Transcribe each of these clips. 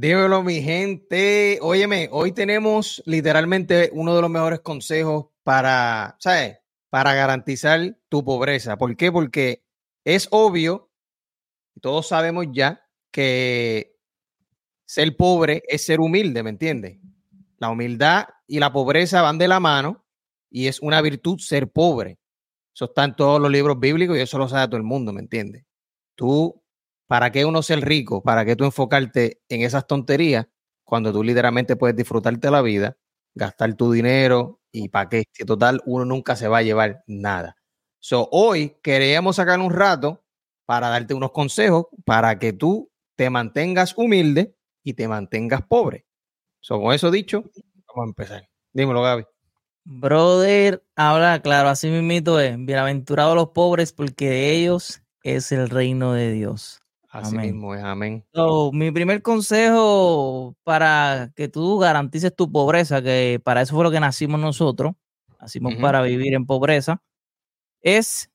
Dímelo, mi gente. Óyeme, hoy tenemos literalmente uno de los mejores consejos para, ¿sabes? Para garantizar tu pobreza. ¿Por qué? Porque es obvio, todos sabemos ya, que ser pobre es ser humilde, ¿me entiendes? La humildad y la pobreza van de la mano y es una virtud ser pobre. Eso está en todos los libros bíblicos y eso lo sabe todo el mundo, ¿me entiendes? Tú, ¿para qué uno ser rico? ¿Para qué tú enfocarte en esas tonterías cuando tú literalmente puedes disfrutarte la vida, gastar tu dinero y para qué? Total uno nunca se va a llevar nada. So, hoy queríamos sacar un rato para darte unos consejos para que tú te mantengas humilde y te mantengas pobre. So, con eso dicho, vamos a empezar. Dímelo, Gaby. Brother, habla claro, así mismo es. Bienaventurados los pobres, porque de ellos es el reino de Dios. Así mismo es, amén. mi primer consejo para que tú garantices tu pobreza, que para eso fue lo que nacimos nosotros, nacimos para vivir en pobreza, es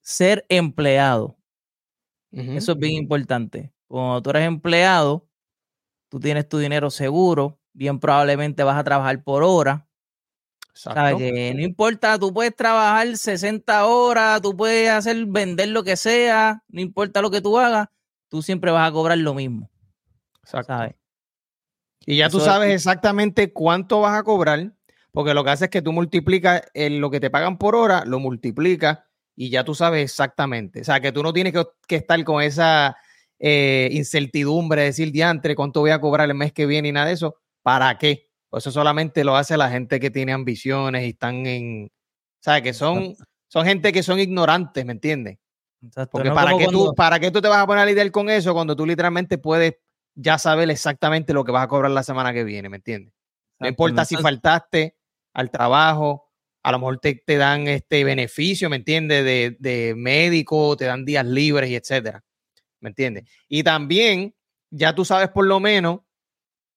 ser empleado. Eso es bien importante. Cuando tú eres empleado, tú tienes tu dinero seguro, bien probablemente vas a trabajar por hora. Que no importa, tú puedes trabajar 60 horas, tú puedes hacer, vender lo que sea, no importa lo que tú hagas, tú siempre vas a cobrar lo mismo. Exacto. Y ya tú sabes exactamente cuánto vas a cobrar, porque lo que hace es que tú multiplicas lo que te pagan por hora, lo multiplicas y ya tú sabes exactamente. O sea, que tú no tienes que, estar con esa eh, incertidumbre de decir, diantre, cuánto voy a cobrar el mes que viene y nada de eso. ¿Para qué? Pues eso solamente lo hace la gente que tiene ambiciones y están en, o sea, que son, son gente que son ignorantes, ¿me entiendes? Porque para, qué tú, ¿para qué tú te vas a poner a lidiar con eso cuando tú literalmente puedes ya saber exactamente lo que vas a cobrar la semana que viene, ¿me entiendes? No importa si faltaste al trabajo, a lo mejor te, dan este beneficio, ¿me entiendes? De, de, médico, te dan días libres y etcétera, ¿me entiendes? Y también ya tú sabes por lo menos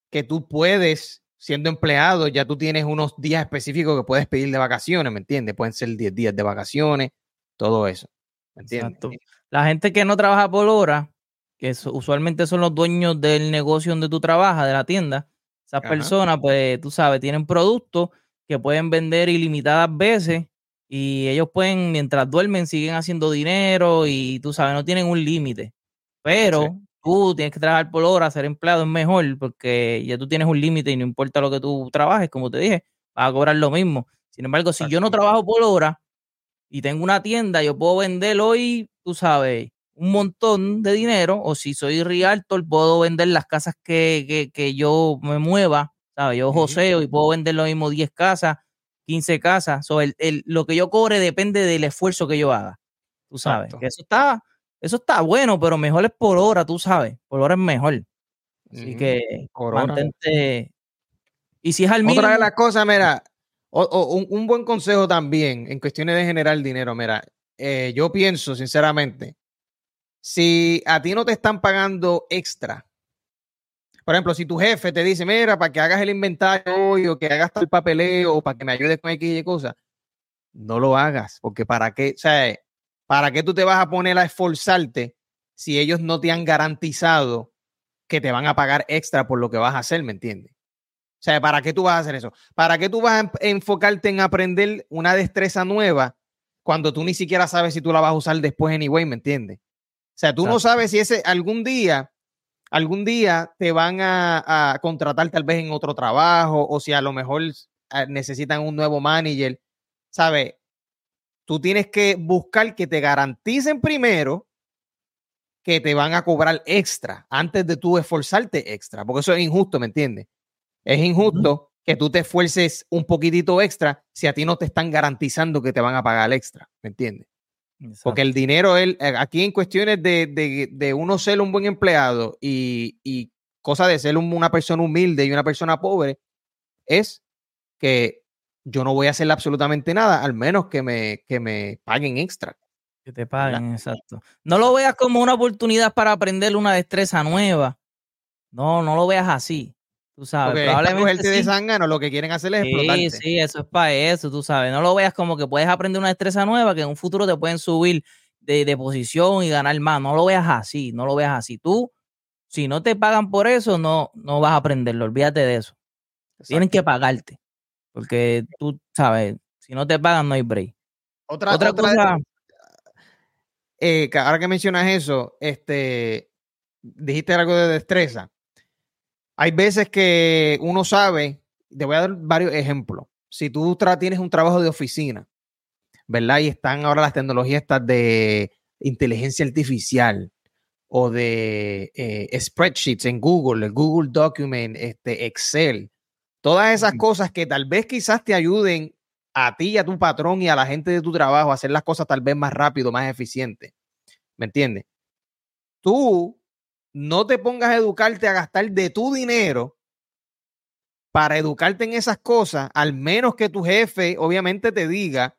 que tú puedes siendo empleado, ya tú tienes unos días específicos que puedes pedir de vacaciones, ¿me entiendes? Pueden ser 10 días de vacaciones, todo eso. ¿Me entiendes? La gente que no trabaja por hora, que usualmente son los dueños del negocio donde tú trabajas, de la tienda, esas personas, pues tú sabes, tienen productos que pueden vender ilimitadas veces y ellos pueden, mientras duermen, siguen haciendo dinero y tú sabes, no tienen un límite. Pero tú tienes que trabajar por hora, ser empleado es mejor porque ya tú tienes un límite y no importa lo que tú trabajes, como te dije, vas a cobrar lo mismo. Sin embargo, si yo no trabajo por hora y tengo una tienda, yo puedo vender hoy, tú sabes, un montón de dinero, o si soy realtor, puedo vender las casas que, yo me mueva, ¿sabes? Yo joseo y puedo vender lo mismo 10 casas, 15 casas. So, el, lo que yo cobre depende del esfuerzo que yo haga. Tú sabes, que eso está, eso está bueno, pero mejor es por hora, tú sabes. Por hora es mejor. Así que mantente. Y si es al mismo. Otra de las cosas, mira, un, buen consejo también en cuestiones de generar dinero, mira, eh, yo pienso sinceramente, si a ti no te están pagando extra, por ejemplo, si tu jefe te dice, mira, para que hagas el inventario hoy o que hagas el papeleo o para que me ayudes con X y cosas, no lo hagas, porque para qué, o sea, ¿Para qué tú te vas a poner a esforzarte si ellos no te han garantizado que te van a pagar extra por lo que vas a hacer, ¿me entiendes? O sea, ¿para qué tú vas a hacer eso? ¿Para qué tú vas a enfocarte en aprender una destreza nueva cuando tú ni siquiera sabes si tú la vas a usar después anyway, ¿me entiendes? O sea, tú no sabes si ese algún día, algún día te van a, a, contratar tal vez en otro trabajo o si a lo mejor ah, necesitan un nuevo manager, ¿sabes? tú tienes que buscar que te garanticen primero que te van a cobrar extra antes de tú esforzarte extra, porque eso es injusto, ¿me entiendes? Es injusto que tú te esfuerces un poquitito extra si a ti no te están garantizando que te van a pagar extra, ¿me entiendes? Porque el dinero, el, eh, aquí en cuestiones de, de, uno ser un buen empleado y, y cosa de ser una persona humilde y una persona pobre, es que yo no voy a hacer absolutamente nada, al menos que me, que me paguen extra. Que te paguen, exacto. No lo veas como una oportunidad para aprender una destreza nueva. No, no lo veas así. Tú sabes, Porque probablemente. Sí. de lo que quieren hacer es sí, Sí, eso es para eso, tú sabes. No lo veas como que puedes aprender una destreza nueva que en un futuro te pueden subir de, de posición y ganar más. No lo veas así, no lo veas así. Tú Si no te pagan por eso, no, no vas a aprenderlo. Olvídate de eso. Tienen que pagarte. Porque tú sabes, si no te pagan, no hay break. Otra, otra, cosa. Eh, ahora que mencionas eso, este, dijiste algo de destreza. Hay veces que uno sabe, te voy a dar varios ejemplos. Si tú tienes un trabajo de oficina, ¿verdad? Y están ahora las tecnologías estas de inteligencia artificial o de eh, spreadsheets en Google, el Google Document, este, Excel, todas esas cosas que tal vez quizás te ayuden a ti, a tu patrón y a la gente de tu trabajo a hacer las cosas tal vez más rápido, más eficiente. ¿Me entiendes? Tú no te pongas a educarte a gastar de tu dinero para educarte en esas cosas, al menos que tu jefe obviamente te diga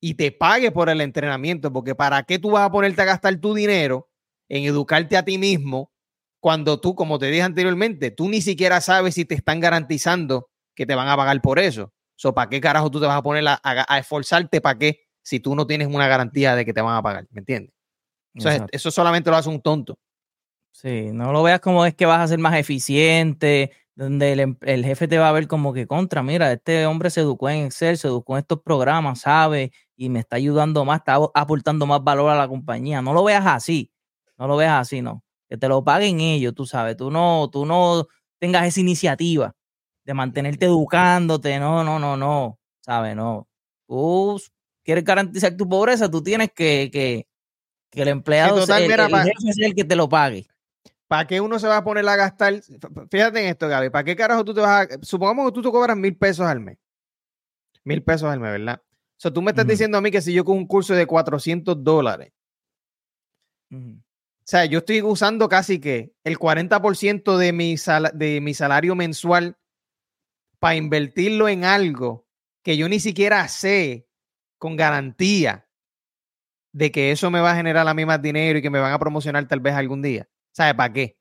y te pague por el entrenamiento, porque ¿para qué tú vas a ponerte a gastar tu dinero en educarte a ti mismo cuando tú, como te dije anteriormente, tú ni siquiera sabes si te están garantizando que te van a pagar por eso? So, ¿Para qué carajo tú te vas a poner a, a esforzarte? ¿Para qué? Si tú no tienes una garantía de que te van a pagar, ¿me entiendes? eso solamente lo hace un tonto. Sí, no lo veas como es que vas a ser más eficiente, donde em, el, jefe te va a ver como que contra, mira, este hombre se educó en Excel, se educó en estos programas, sabe, y me está ayudando más, está aportando más valor a la compañía. No lo veas así, no lo veas así, no. Que te lo paguen ellos, tú sabes, tú no, tú no tengas esa iniciativa de mantenerte educándote, no, no, no, no, sabes, no. Tú quieres garantizar tu pobreza, tú tienes que, que, que el empleado el, jefe sea el que te lo pague. ¿Para qué uno se va a poner a gastar? Fíjate en esto, Gaby. ¿Para qué carajo tú te vas a.? Supongamos que tú te cobras mil pesos al mes. Mil pesos al mes, ¿verdad? O sea, tú me estás diciendo a mí que si yo con un curso de 400 dólares. O sea, yo estoy usando casi que el 40% de mi, de mi salario mensual para invertirlo en algo que yo ni siquiera sé con garantía de que eso me va a generar a mí más dinero y que me van a promocionar tal vez algún día. ¿Sabes para qué?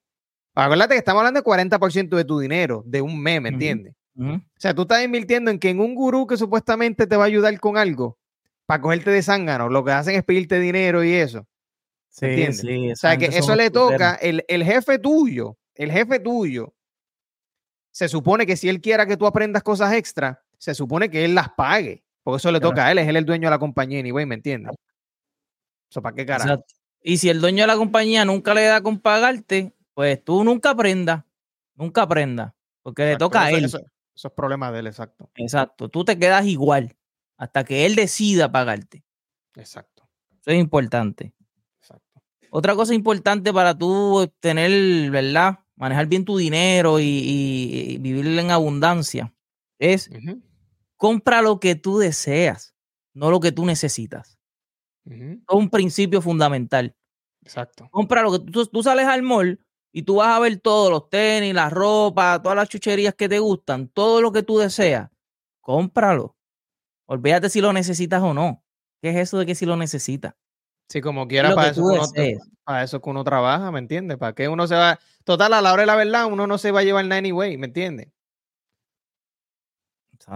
Acuérdate que estamos hablando de 40% de tu dinero de un mes, ¿me entiendes? O sea, tú estás invirtiendo en que en un gurú que supuestamente te va a ayudar con algo para cogerte de zángano, lo que hacen es pedirte dinero y eso. Sí, ¿entiendes? sí. O sea, que eso le toca, el, el jefe tuyo, el jefe tuyo, se supone que si él quiera que tú aprendas cosas extra, se supone que él las pague, porque eso le toca a él, es él el dueño de la compañía, anyway, ¿me entiendes? Eso para qué carajo. Y si el dueño de la compañía nunca le da con pagarte, pues tú nunca aprendas, nunca aprendas, porque le toca a él. Eso, esos problemas de él, exacto. Exacto, tú te quedas igual hasta que él decida pagarte. Exacto. Eso es importante. Exacto. Otra cosa importante para tú tener, ¿verdad? Manejar bien tu dinero y, vivir en abundancia es compra lo que tú deseas, no lo que tú necesitas. Es un principio fundamental. Exacto. Compra lo que tú, tú, sales al mall y tú vas a ver todos los tenis, la ropa, todas las chucherías que te gustan, todo lo que tú deseas. Cómpralo. Olvídate si lo necesitas o no. ¿Qué es eso de que si lo necesitas? Sí, como quiera, para eso, uno, para eso que uno trabaja, ¿me entiendes? ¿Para qué uno se va? Total, a la hora de la verdad, uno no se va a llevar nada anyway, ¿me entiendes?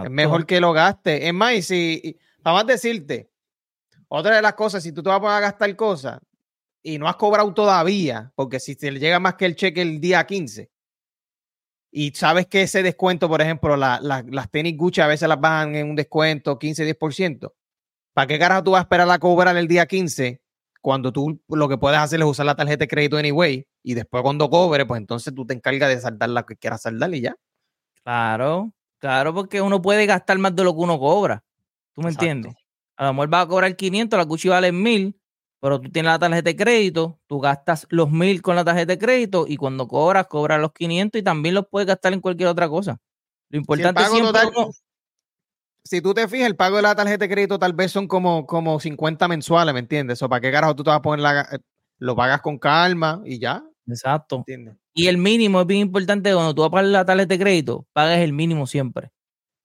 Es mejor que lo gaste. Es más, y si, vamos a decirte, otra de las cosas, si tú te vas a gastar cosas y no has cobrado todavía, porque si te llega más que el cheque el día 15 y sabes que ese descuento, por ejemplo, las tenis Gucci a veces las bajan en un descuento 15, 10%, ¿para qué carajo tú vas a esperar a cobrar el día 15 cuando tú lo que puedes hacer es usar la tarjeta de crédito anyway y después cuando cobre, pues entonces tú te encargas de saldar la que quieras saldar y ya? Claro, claro, porque uno puede gastar más de lo que uno cobra. ¿Tú me entiendes? A lo mejor va a cobrar 500, la Gucci vale 1000, pero tú tienes la tarjeta de crédito, tú gastas los 1000 con la tarjeta de crédito y cuando cobras, cobras los 500 y también los puedes gastar en cualquier otra cosa. Lo importante es siempre Si tú te fijas, el pago de la tarjeta de crédito tal vez son como, como 50 mensuales, ¿me entiendes? O para qué carajo tú te vas a poner la, eh, lo pagas con calma y ya. Exacto. Y el mínimo es bien importante cuando tú vas a pagar la tarjeta de crédito, pagas el mínimo siempre.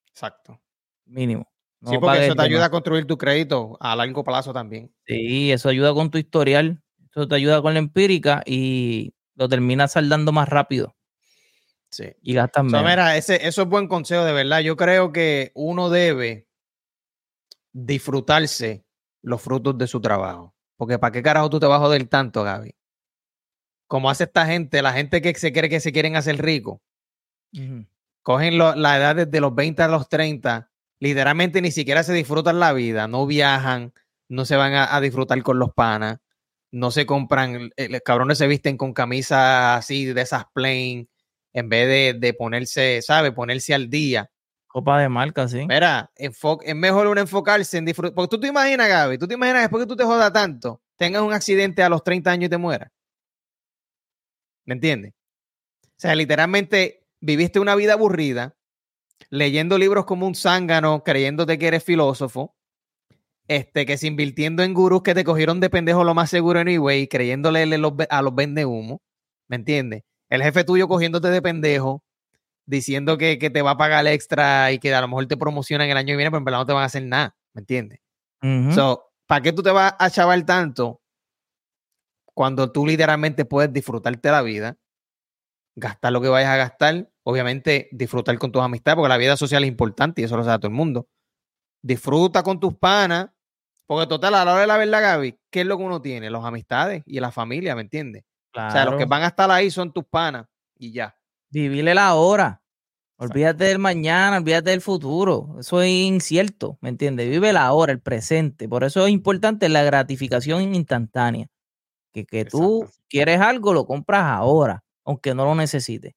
Exacto. Mínimo sí, porque eso te ayuda a construir tu crédito a largo plazo también. Sí, eso ayuda con tu historial, eso te ayuda con la empírica y lo terminas saldando más rápido. Sí. Y gastas menos. mira, ese, eso es buen consejo, de verdad. Yo creo que uno debe disfrutarse los frutos de su trabajo. Porque ¿para qué carajo tú te vas a joder tanto, Gaby? como hace esta gente, la gente que se cree que se quieren hacer rico, cogen la edad desde los 20 a los 30, literalmente ni siquiera se disfrutan la vida, no viajan, no se van a, disfrutar con los panas, no se compran, eh, los cabrones se visten con camisas así de esas plain, en vez de, de ponerse, ¿sabes? Ponerse al día. Copa de marca, sí. Mira, es mejor uno enfocarse en disfrutar. Porque tú te imaginas, Gaby, tú te imaginas después que tú te jodas tanto, tengas un accidente a los 30 años y te mueras. ¿Me entiendes? O sea, literalmente viviste una vida aburrida, leyendo libros como un zángano, creyéndote que eres filósofo, este, que se invirtiendo en gurús que te cogieron de pendejo lo más seguro anyway, creyéndole a los vende humo, ¿me entiendes? El jefe tuyo cogiéndote de pendejo, diciendo que, te va a pagar extra y que a lo mejor te promocionan el año que viene, pero en verdad no te van a hacer nada, ¿me entiendes? ¿para qué tú te vas a chaval tanto cuando tú literalmente puedes disfrutarte la vida, gastar lo que vayas a gastar, obviamente disfrutar con tus amistades, porque la vida social es importante y eso lo sabe todo el mundo. Disfruta con tus panas, porque total, a la hora de la verdad, Gaby, ¿qué es lo que uno tiene? Los amistades y la familia, ¿me entiendes? O sea, los que van a estar ahí son tus panas y ya. Vivirle la hora. Olvídate del mañana, olvídate del futuro. Eso es incierto, ¿me entiendes? Vive la hora, el presente. Por eso es importante la gratificación instantánea. Que, que tú quieres algo, lo compras ahora, aunque no lo necesites.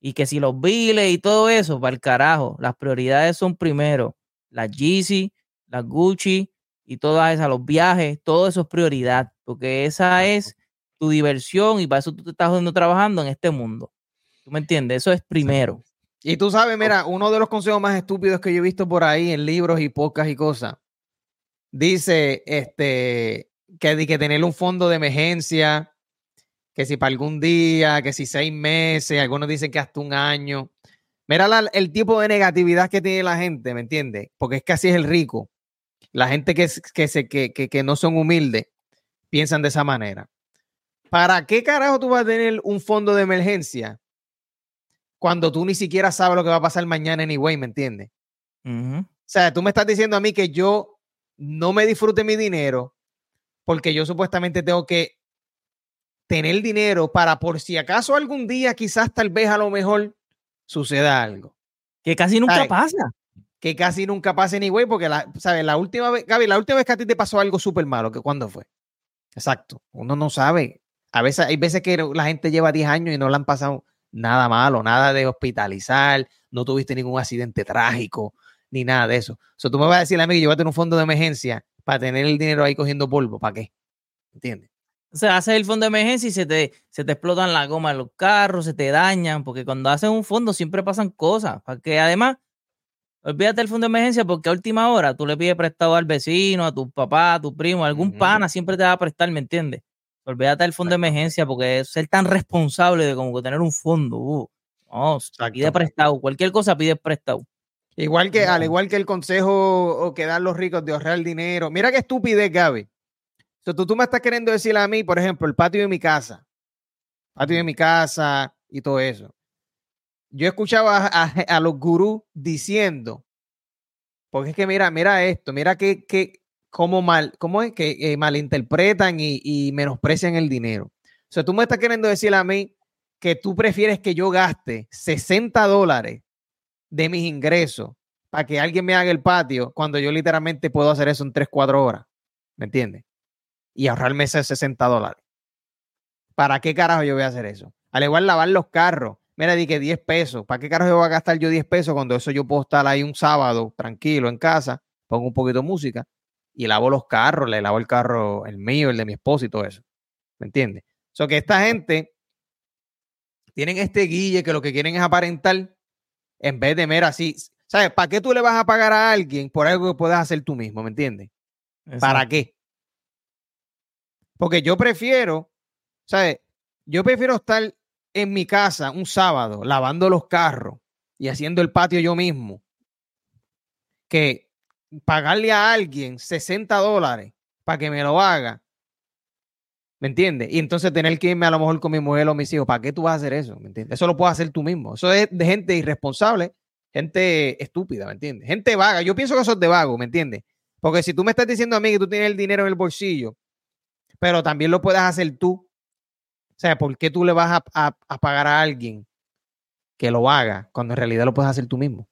Y que si los biles y todo eso, para el carajo, las prioridades son primero las Yeezy, las Gucci y todas esas, los viajes, todo eso es prioridad, porque esa es tu diversión y para eso tú te estás trabajando en este mundo. ¿Tú me entiendes? Eso es primero. Y tú sabes, mira, uno de los consejos más estúpidos que yo he visto por ahí en libros y podcasts y cosas, dice este, que hay que tener un fondo de emergencia, que si para algún día, que si seis meses, algunos dicen que hasta un año. Mira el tipo de negatividad que tiene la gente, ¿me entiendes? Porque es que así es el rico. La gente que, que, se, que, que no son humildes piensan de esa manera. ¿Para qué carajo tú vas a tener un fondo de emergencia cuando tú ni siquiera sabes lo que va a pasar mañana anyway, ¿me entiendes? O sea, tú me estás diciendo a mí que yo no me disfrute mi dinero porque yo supuestamente tengo que tener dinero para por si acaso algún día, quizás tal vez a lo mejor suceda algo. Que casi nunca pasa. Que casi nunca pasa anyway, porque la, ¿sabes? La última vez, Gaby, la última vez que a ti te pasó algo súper malo, que ¿cuándo fue? Exacto. Uno no sabe. A veces, hay veces que la gente lleva 10 años y no le han pasado nada malo, nada de hospitalizar, no tuviste ningún accidente trágico, ni nada de eso. O sea, tú me vas a decir a mí que llévate un fondo de emergencia para tener el dinero ahí cogiendo polvo, ¿para qué? ¿Entiendes? O sea, haces el fondo de emergencia y se te, se te explotan la goma de los carros, se te dañan, porque cuando haces un fondo siempre pasan cosas. Para que además, olvídate el fondo de emergencia porque a última hora tú le pides prestado al vecino, a tu papá, a tu primo, a algún pana siempre te va a prestar, ¿me entiendes? Olvídate del fondo de emergencia porque ser tan responsable de como que tener un fondo. Uh, no, pide prestado. Cualquier cosa pide prestado. Igual que, al igual que el consejo que dan los ricos de ahorrar dinero. Mira qué estupidez, Gaby. O tú, tú me estás queriendo decir a mí, por ejemplo, el patio de mi casa. Patio de mi casa y todo eso. Yo escuchaba a, a, los gurús diciendo, porque es que mira, mira esto, mira que, que cómo mal, cómo es que eh, malinterpretan y, menosprecian el dinero. O sea, tú me estás queriendo decir a mí que tú prefieres que yo gaste 60 dólares de mis ingresos para que alguien me haga el patio cuando yo literalmente puedo hacer eso en 3, 4 horas. ¿Me entiendes? Y ahorrarme esos 60 dólares. ¿Para qué carajo yo voy a hacer eso? Al igual lavar los carros. Mira, di que 10 pesos. ¿Para qué carajo yo voy a gastar yo 10 pesos cuando eso yo puedo estar ahí un sábado tranquilo en casa, pongo un poquito de música y lavo los carros, le lavo el carro, el mío, el de mi esposo y todo eso. ¿Me entiendes? O sea, que esta gente tienen este guille que lo que quieren es aparentar en vez de, mera así, ¿sabes? ¿Para qué tú le vas a pagar a alguien por algo que puedas hacer tú mismo? ¿Me entiendes? ¿Para qué? Porque yo prefiero, ¿sabes? Yo prefiero estar en mi casa un sábado lavando los carros y haciendo el patio yo mismo que pagarle a alguien 60 dólares para que me lo haga. ¿Me entiendes? Y entonces tener que irme a lo mejor con mi mujer o mis hijos. ¿Para qué tú vas a hacer eso? ¿Me entiendes? Eso lo puedes hacer tú mismo. Eso es de gente irresponsable, gente estúpida, ¿me entiendes? Gente vaga. Yo pienso que eso es de vago, ¿me entiendes? Porque si tú me estás diciendo a mí que tú tienes el dinero en el bolsillo, pero también lo puedes hacer tú, O sea, ¿por qué tú le vas a, pagar a alguien que lo haga cuando en realidad lo puedes hacer tú mismo?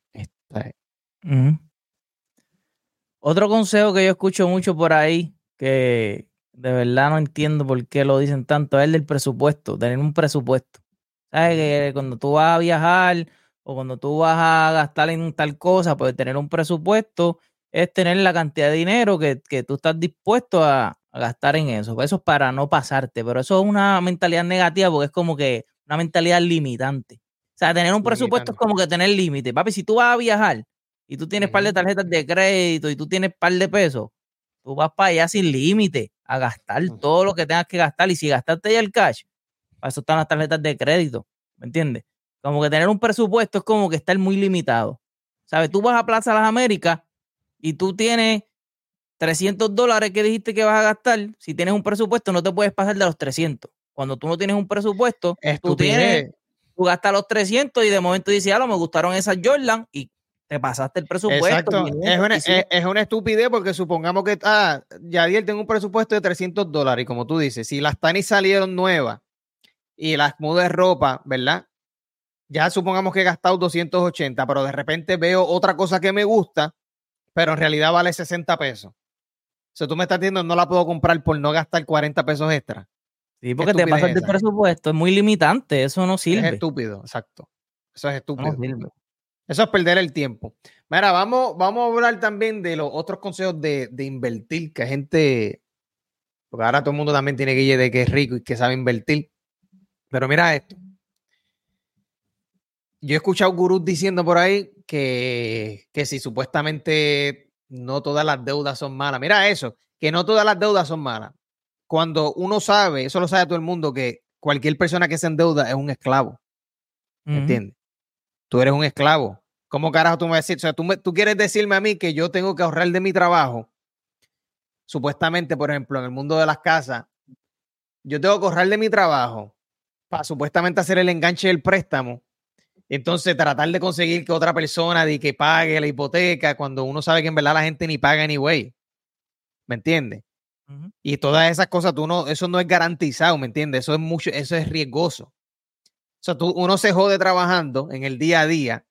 Otro consejo que yo escucho mucho por ahí, que de verdad no entiendo por qué lo dicen tanto, es el del presupuesto, tener un presupuesto. ¿Sabes? Que cuando tú vas a viajar o cuando tú vas a gastar en tal cosa, pues tener un presupuesto es tener la cantidad de dinero que, tú estás dispuesto a, gastar en eso. Eso es para no pasarte, pero eso es una mentalidad negativa porque es como que una mentalidad limitante. O sea, tener un presupuesto es como que tener límite. Papi, si tú vas a viajar y tú tienes un par de tarjetas de crédito y tú tienes par de pesos, tú vas para allá sin límite a gastar todo lo que tengas que gastar. Y si gastaste ya el cash, para eso están las tarjetas de crédito. ¿Me entiendes? Como que tener un presupuesto es como que estar muy limitado. ¿Sabes? Tú vas a Plaza Las Américas y tú tienes 300 dólares que dijiste que vas a gastar. Si tienes un presupuesto, no te puedes pasar de los 300. Cuando tú no tienes un presupuesto, tú tienes, tú gastas los 300 y de momento dices, ah, me gustaron esas Jordan y te pasaste el presupuesto. Exacto. es, una, es, una, estupidez porque supongamos que, ah, Yadiel tengo un presupuesto de 300 dólares y como tú dices, si las tanis salieron nuevas y las mudas de ropa, ¿verdad? Ya supongamos que he gastado 280, pero de repente veo otra cosa que me gusta, pero en realidad vale 60 pesos. O sea, tú me estás diciendo, no la puedo comprar por no gastar 40 pesos extra. Sí, porque te pasas el presupuesto, es muy limitante, eso no sirve. Es estúpido, exacto. Eso es estúpido. eso es perder el tiempo. Mira, vamos, vamos a hablar también de los otros consejos de, de invertir, que gente, porque ahora todo el mundo también tiene ir de que es rico y que sabe invertir. Pero mira esto. Yo he escuchado gurús diciendo por ahí que, que si supuestamente no todas las deudas son malas. Mira eso, que no todas las deudas son malas. Cuando uno sabe, eso lo sabe todo el mundo, que cualquier persona que se endeuda es un esclavo. ¿Me entiendes? Tú eres un esclavo. ¿Cómo carajo tú me decís? O sea, tú, tú quieres decirme a mí que yo tengo que ahorrar de mi trabajo. Supuestamente, por ejemplo, en el mundo de las casas, yo tengo que ahorrar de mi trabajo para supuestamente hacer el enganche del préstamo. Entonces, tratar de conseguir que otra persona de que pague la hipoteca cuando uno sabe que en verdad la gente ni paga ni güey. ¿Me entiendes? Y todas esas cosas, tú no, eso no es garantizado, ¿me entiendes? Eso es mucho, eso es riesgoso. O sea, tú, uno se jode trabajando en el día a día,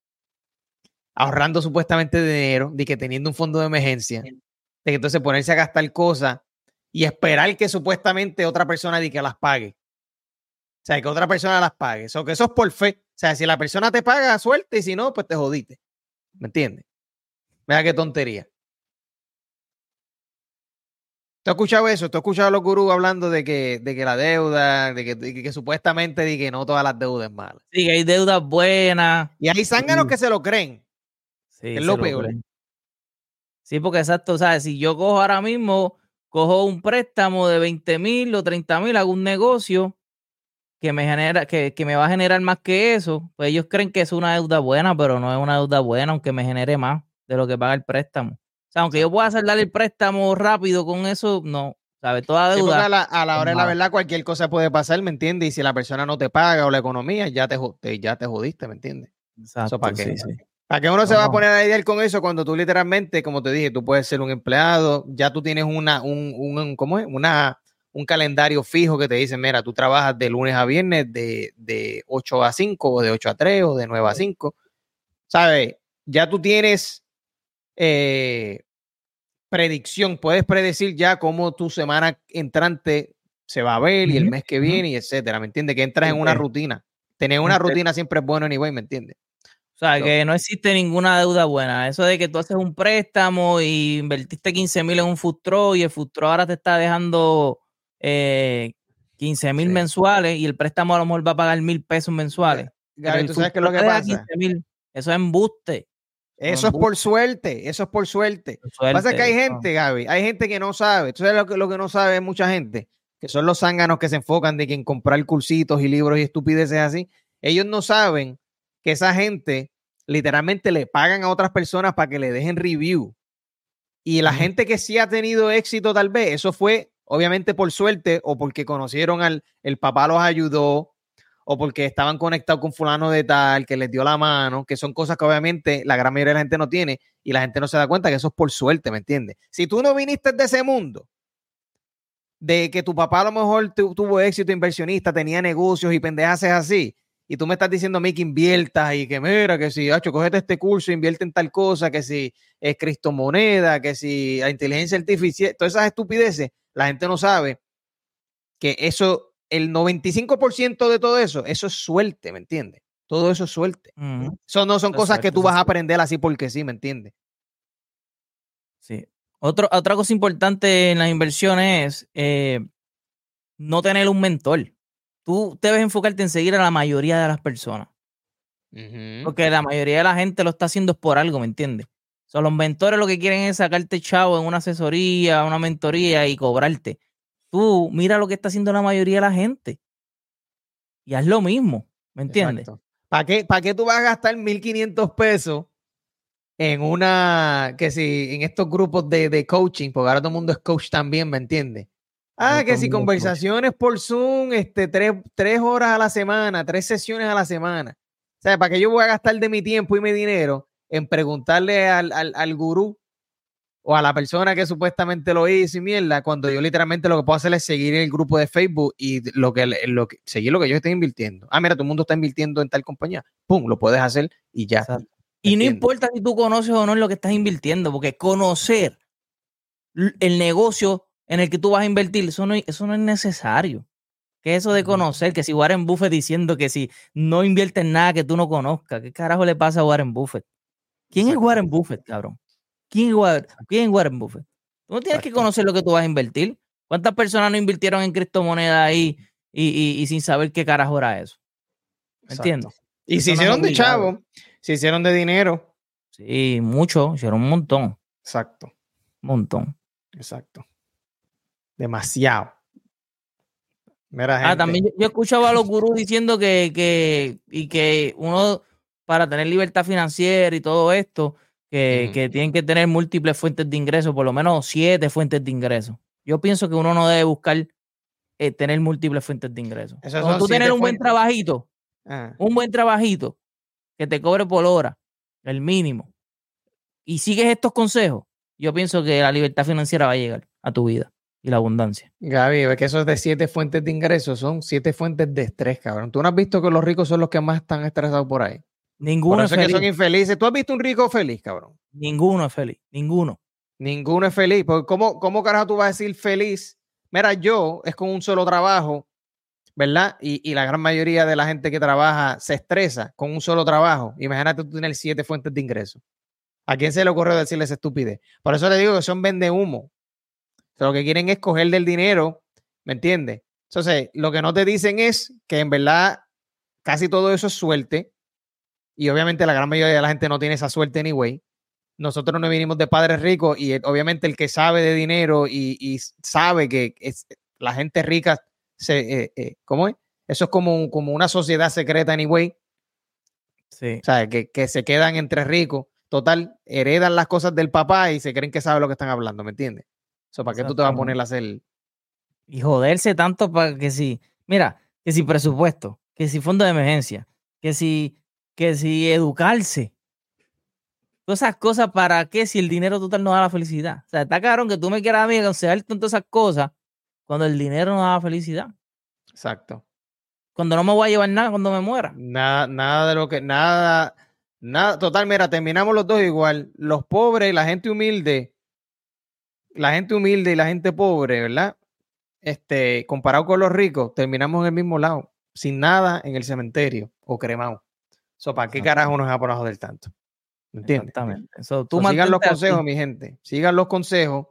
ahorrando supuestamente dinero, de que teniendo un fondo de emergencia, de que entonces ponerse a gastar cosas y esperar que supuestamente otra persona de que las pague. O sea, que otra persona las pague. O que eso es por fe. O sea, si la persona te paga, suerte, y si no, pues te jodiste. ¿Me entiendes? Mira qué tontería. ¿Tú has escuchado eso? ¿Tú has escuchado a los gurús hablando de que, de que la deuda, de que, supuestamente de que no todas las deudas es malas? Sí, que hay deudas buenas. Y hay zánganos que se lo creen. Sí, es lo peor. sí, porque exacto, o sea, si yo cojo ahora mismo, cojo un préstamo de 20 mil o 30 mil, hago un negocio, que me genera, que, me va a generar más que eso, pues ellos creen que es una deuda buena, pero no es una deuda buena, aunque me genere más de lo que paga el préstamo. O sea, aunque yo pueda saldar el préstamo rápido con eso, no. ¿Sabes? Toda deuda. a, la, hora de la verdad, cualquier cosa puede pasar, ¿me entiendes? Y si la persona no te paga o la economía, ya te, ya te jodiste, ¿me entiendes? Exacto. ¿Para qué? ¿Para qué uno se va a poner a lidiar con eso cuando tú literalmente, como te dije, tú puedes ser un empleado, ya tú tienes una, un, un ¿cómo es? Una un calendario fijo que te dice, mira, tú trabajas de lunes a viernes de, de 8 a 5 o de 8 a 3 o de 9 a 5. ¿Sabes? Ya tú tienes eh, predicción, puedes predecir ya cómo tu semana entrante se va a ver y el mes que viene y etcétera, ¿me entiendes? Que entras en una rutina. Tener una rutina siempre es bueno anyway, ¿me entiendes? O sea, que no existe ninguna deuda buena. Eso de que tú haces un préstamo y invertiste 15 mil en un futuro y el futuro ahora te está dejando eh, 15 mil mensuales y el préstamo a lo mejor va a pagar mil pesos mensuales. ¿tú sabes qué es lo que pasa? eso es embuste. Eso es por suerte, eso es por suerte. Lo que pasa es que hay gente, Gaby, hay gente que no sabe. Tú sabes lo que, lo que no sabe mucha gente, que son los zánganos que se enfocan de que en comprar cursitos y libros y estupideces así. Ellos no saben que esa gente literalmente le pagan a otras personas para que le dejen review. Y la gente que sí ha tenido éxito, tal vez, eso fue obviamente por suerte o porque conocieron al, el papá los ayudó o porque estaban conectados con fulano de tal, que les dio la mano, que son cosas que obviamente la gran mayoría de la gente no tiene y la gente no se da cuenta que eso es por suerte, ¿me entiendes? Si tú no viniste de ese mundo, de que tu papá a lo mejor tuvo éxito inversionista, tenía negocios y pendejas así, y tú me estás diciendo a mí que inviertas y que mira, que si, hacho, cogete este curso, invierte en tal cosa, que si es criptomoneda, que si la inteligencia artificial, todas esas estupideces, la gente no sabe que eso, el 95% de todo eso, eso es suerte, ¿me entiendes? Todo eso es suerte. Eso no son cosas que tú vas a aprender así porque sí, ¿me entiendes? Sí. otra cosa importante en las inversiones es eh, no tener un mentor. Tú debes enfocarte en seguir a la mayoría de las personas. Porque la mayoría de la gente lo está haciendo por algo, ¿me entiendes? Son los mentores lo que quieren es sacarte chavo en una asesoría, una mentoría y cobrarte. Tú mira lo que está haciendo la mayoría de la gente. Y haz lo mismo, ¿me entiendes? ¿Para qué, ¿Para qué tú vas a gastar 1.500 pesos en una, que si, en estos grupos de, de, coaching, porque ahora todo el mundo es coach también, ¿me entiendes? Ah, que si conversaciones por Zoom, este, tres, tres, horas a la semana, tres sesiones a la semana. O sea, ¿para qué yo voy a gastar de mi tiempo y mi dinero en preguntarle al, al, al gurú o a la persona que supuestamente lo hizo y mierda, cuando yo literalmente lo que puedo hacer es seguir el grupo de Facebook y lo que, lo que seguir lo que yo estoy invirtiendo. Ah, mira, todo el mundo está invirtiendo en tal compañía. Pum, lo puedes hacer y ya. Y no importa si tú conoces o no lo que estás invirtiendo, porque conocer el negocio en el que tú vas a invertir, eso no, eso no es necesario. Que eso de conocer, que si Warren Buffett diciendo que si no inviertes en nada que tú no conozcas, ¿qué carajo le pasa a Warren Buffett? ¿Quién es Warren Buffett, cabrón? ¿Quién es Warren, Buffett? Tú no tienes que conocer lo que tú vas a invertir. ¿Cuántas personas no invirtieron en criptomonedas ahí y, sin saber qué carajo era eso? ¿Entiendes? Y se hicieron de chavo, se hicieron de dinero. Sí, mucho, hicieron un montón. Exacto. Un montón. Exacto. Demasiado. ah, también yo, escuchaba a los gurús diciendo que, que, y que uno, para tener libertad financiera y todo esto, que, que, tienen que tener múltiples fuentes de ingresos, por lo menos siete fuentes de ingresos. Yo pienso que uno no debe buscar eh, tener múltiples fuentes de ingresos. Cuando tú tienes un buen trabajito, ah. un buen trabajito, que te cobre por hora, el mínimo, y sigues estos consejos, yo pienso que la libertad financiera va a llegar a tu vida y la abundancia. Gaby, ve que esos de siete fuentes de ingresos son siete fuentes de estrés, cabrón. ¿Tú no has visto que los ricos son los que más están estresados por ahí? Ninguno es feliz. que son infelices. ¿Tú has visto un rico feliz, cabrón? Ninguno es feliz. Ninguno. Ninguno es feliz. Porque ¿cómo, ¿Cómo carajo tú vas a decir feliz? Mira, yo es con un solo trabajo ¿verdad? Y, la gran mayoría de la gente que trabaja se estresa con un solo trabajo. Imagínate tú tener siete fuentes de ingreso. ¿A quién se le ocurre decirle esa estupidez? Por eso le digo que son vende humo. Lo que quieren es coger del dinero, ¿me entiendes? Entonces, lo que no te dicen es que en verdad casi todo eso es suerte. Y obviamente la gran mayoría de la gente no tiene esa suerte anyway. Nosotros no venimos de padres ricos y obviamente el que sabe de dinero y, sabe que es, la gente rica se, eh, eh, ¿cómo es? Eso es como, como una sociedad secreta, anyway. Sí. O sea, que, se quedan entre ricos. Total, heredan las cosas del papá y se creen que sabe lo que están hablando, ¿me entiendes? Eso, ¿para qué tú te vas a poner a hacer? Y joderse tanto para que si, mira, que si presupuesto, que si fondo de emergencia, que si, que si educarse. Todas esas cosas, ¿para qué si el dinero total no da la felicidad? O sea, está cabrón que tú me quieras a mí aconsejarte todas esas cosas cuando el dinero no da felicidad. Exacto. Cuando no me voy a llevar nada cuando me muera. Nada, nada de lo que, nada, nada, total, mira, terminamos los dos igual. Los pobres, la gente humilde, la gente humilde y la gente pobre, ¿verdad? Este, comparado con los ricos, terminamos en el mismo lado, sin nada en el cementerio o cremado. So, ¿Para qué carajo nos ha por del tanto? ¿Entiendes? Exactamente. tú sigan los consejos, mi gente. Sigan los consejos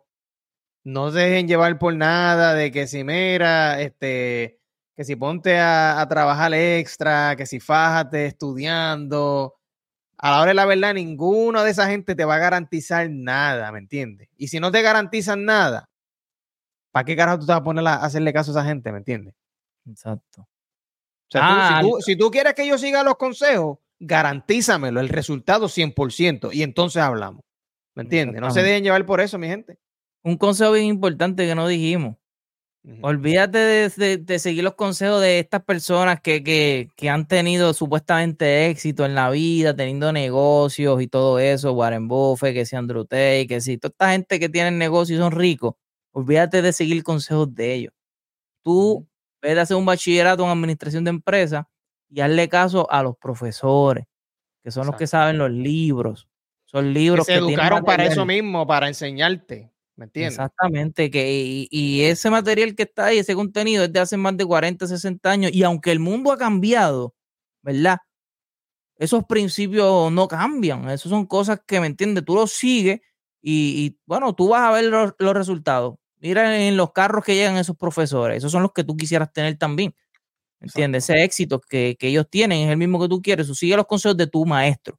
no se dejen llevar por nada de que si mira, este, que si ponte a, trabajar extra, que si fájate estudiando. A la hora de la verdad, ninguna de esa gente te va a garantizar nada, ¿me entiendes? Y si no te garantizan nada, ¿para qué carajo tú te vas a poner a hacerle caso a esa gente, ¿me entiendes? Exacto. O sea, ah, si, tú, si, tú, quieres que yo siga los consejos, garantízamelo, el resultado 100%, y entonces hablamos. ¿Me entiendes? No se dejen llevar por eso, mi gente un consejo bien importante que no dijimos. Olvídate de, seguir los consejos de estas personas que, han tenido supuestamente éxito en la vida, teniendo negocios y todo eso, Warren Buffett, que si Andrew Tate, que si toda esta gente que tiene negocios y son ricos, olvídate de seguir consejos de ellos. Tú, ves de hacer un bachillerato en administración de empresas y hazle caso a los profesores, que son los que saben los libros. Son libros que se educaron para eso mismo, para enseñarte. ¿Me entiendes? Exactamente, que, y, ese material que está ahí, ese contenido es de hace más de 40, 60 años, y aunque el mundo ha cambiado, ¿verdad? Esos principios no cambian, esas son cosas que, ¿me entiendes? Tú los sigues y, bueno, tú vas a ver los, resultados. Mira en los carros que llegan esos profesores, esos son los que tú quisieras tener también. ¿Me entiendes? Ese éxito que, que, ellos tienen es el mismo que tú quieres. Tú sigue los consejos de tu maestro.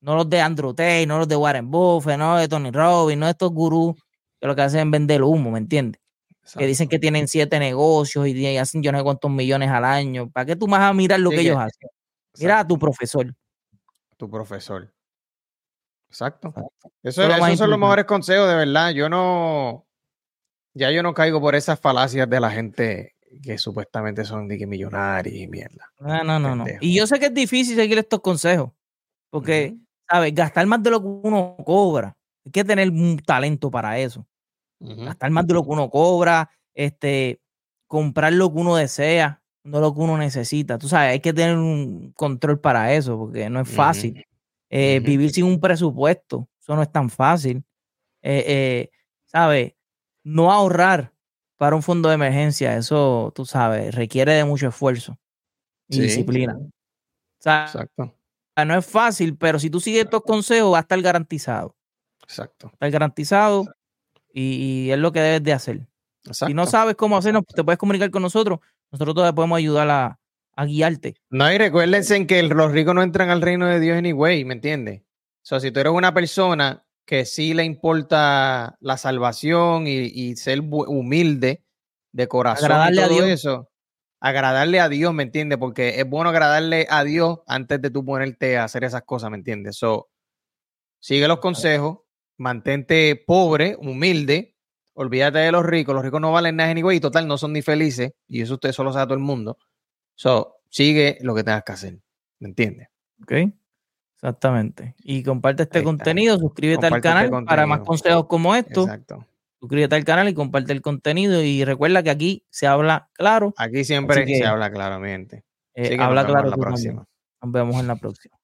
No los de Andrew Tate, no los de Warren Buffett, no de Tony Robbins, no de estos gurús que lo que hacen es vender humo, ¿me entiendes? Que dicen que tienen siete negocios y hacen yo no sé cuántos millones al año. ¿Para qué tú vas a mirar lo que, ellos hacen? Mira a tu profesor. Tu profesor. Exacto. Eso, esos son los mejores consejos, de verdad. Yo no. Ya yo no caigo por esas falacias de la gente que supuestamente son de que millonarios y mierda. No, no, no, no. Y yo sé que es difícil seguir estos consejos. Porque, ¿sabes? Gastar más de lo que uno cobra. Hay que tener un talento para eso. Gastar más de lo que uno cobra, este, comprar lo que uno desea, no lo que uno necesita. Tú sabes, hay que tener un control para eso, porque no es fácil. Eh, vivir sin un presupuesto, eso no es tan fácil. Eh, eh, ¿Sabes? No ahorrar para un fondo de emergencia, eso, tú sabes, requiere de mucho esfuerzo y disciplina. Exacto. no es fácil, pero si tú sigues estos consejos, va a estar garantizado. Exacto. Está garantizado y, es lo que debes de hacer. Si no sabes cómo hacerlo, te puedes comunicar con nosotros. Nosotros todavía podemos ayudar a, guiarte. No, y recuérdense que los ricos no entran al reino de Dios anyway, ¿me entiendes? O sea, si tú eres una persona que sí le importa la salvación y, ser humilde de corazón agradarle a Dios. eso, agradarle a Dios, ¿me entiendes? Porque es bueno agradarle a Dios antes de tú ponerte a hacer esas cosas, ¿me entiendes? So, sigue los consejos, mantente pobre, humilde, olvídate de los ricos, los ricos no valen nada anyway, y total, no son ni felices, y eso usted solo sabe todo el mundo. So, sigue lo que tengas que hacer, ¿me entiendes? Ok, exactamente. Y comparte este contenido, suscríbete al este canal para más consejos como estos. Exacto. Suscríbete al canal y comparte el contenido y recuerda que aquí se habla claro. Aquí siempre se habla claramente. Eh, habla claro. La próxima. Nos vemos en la próxima.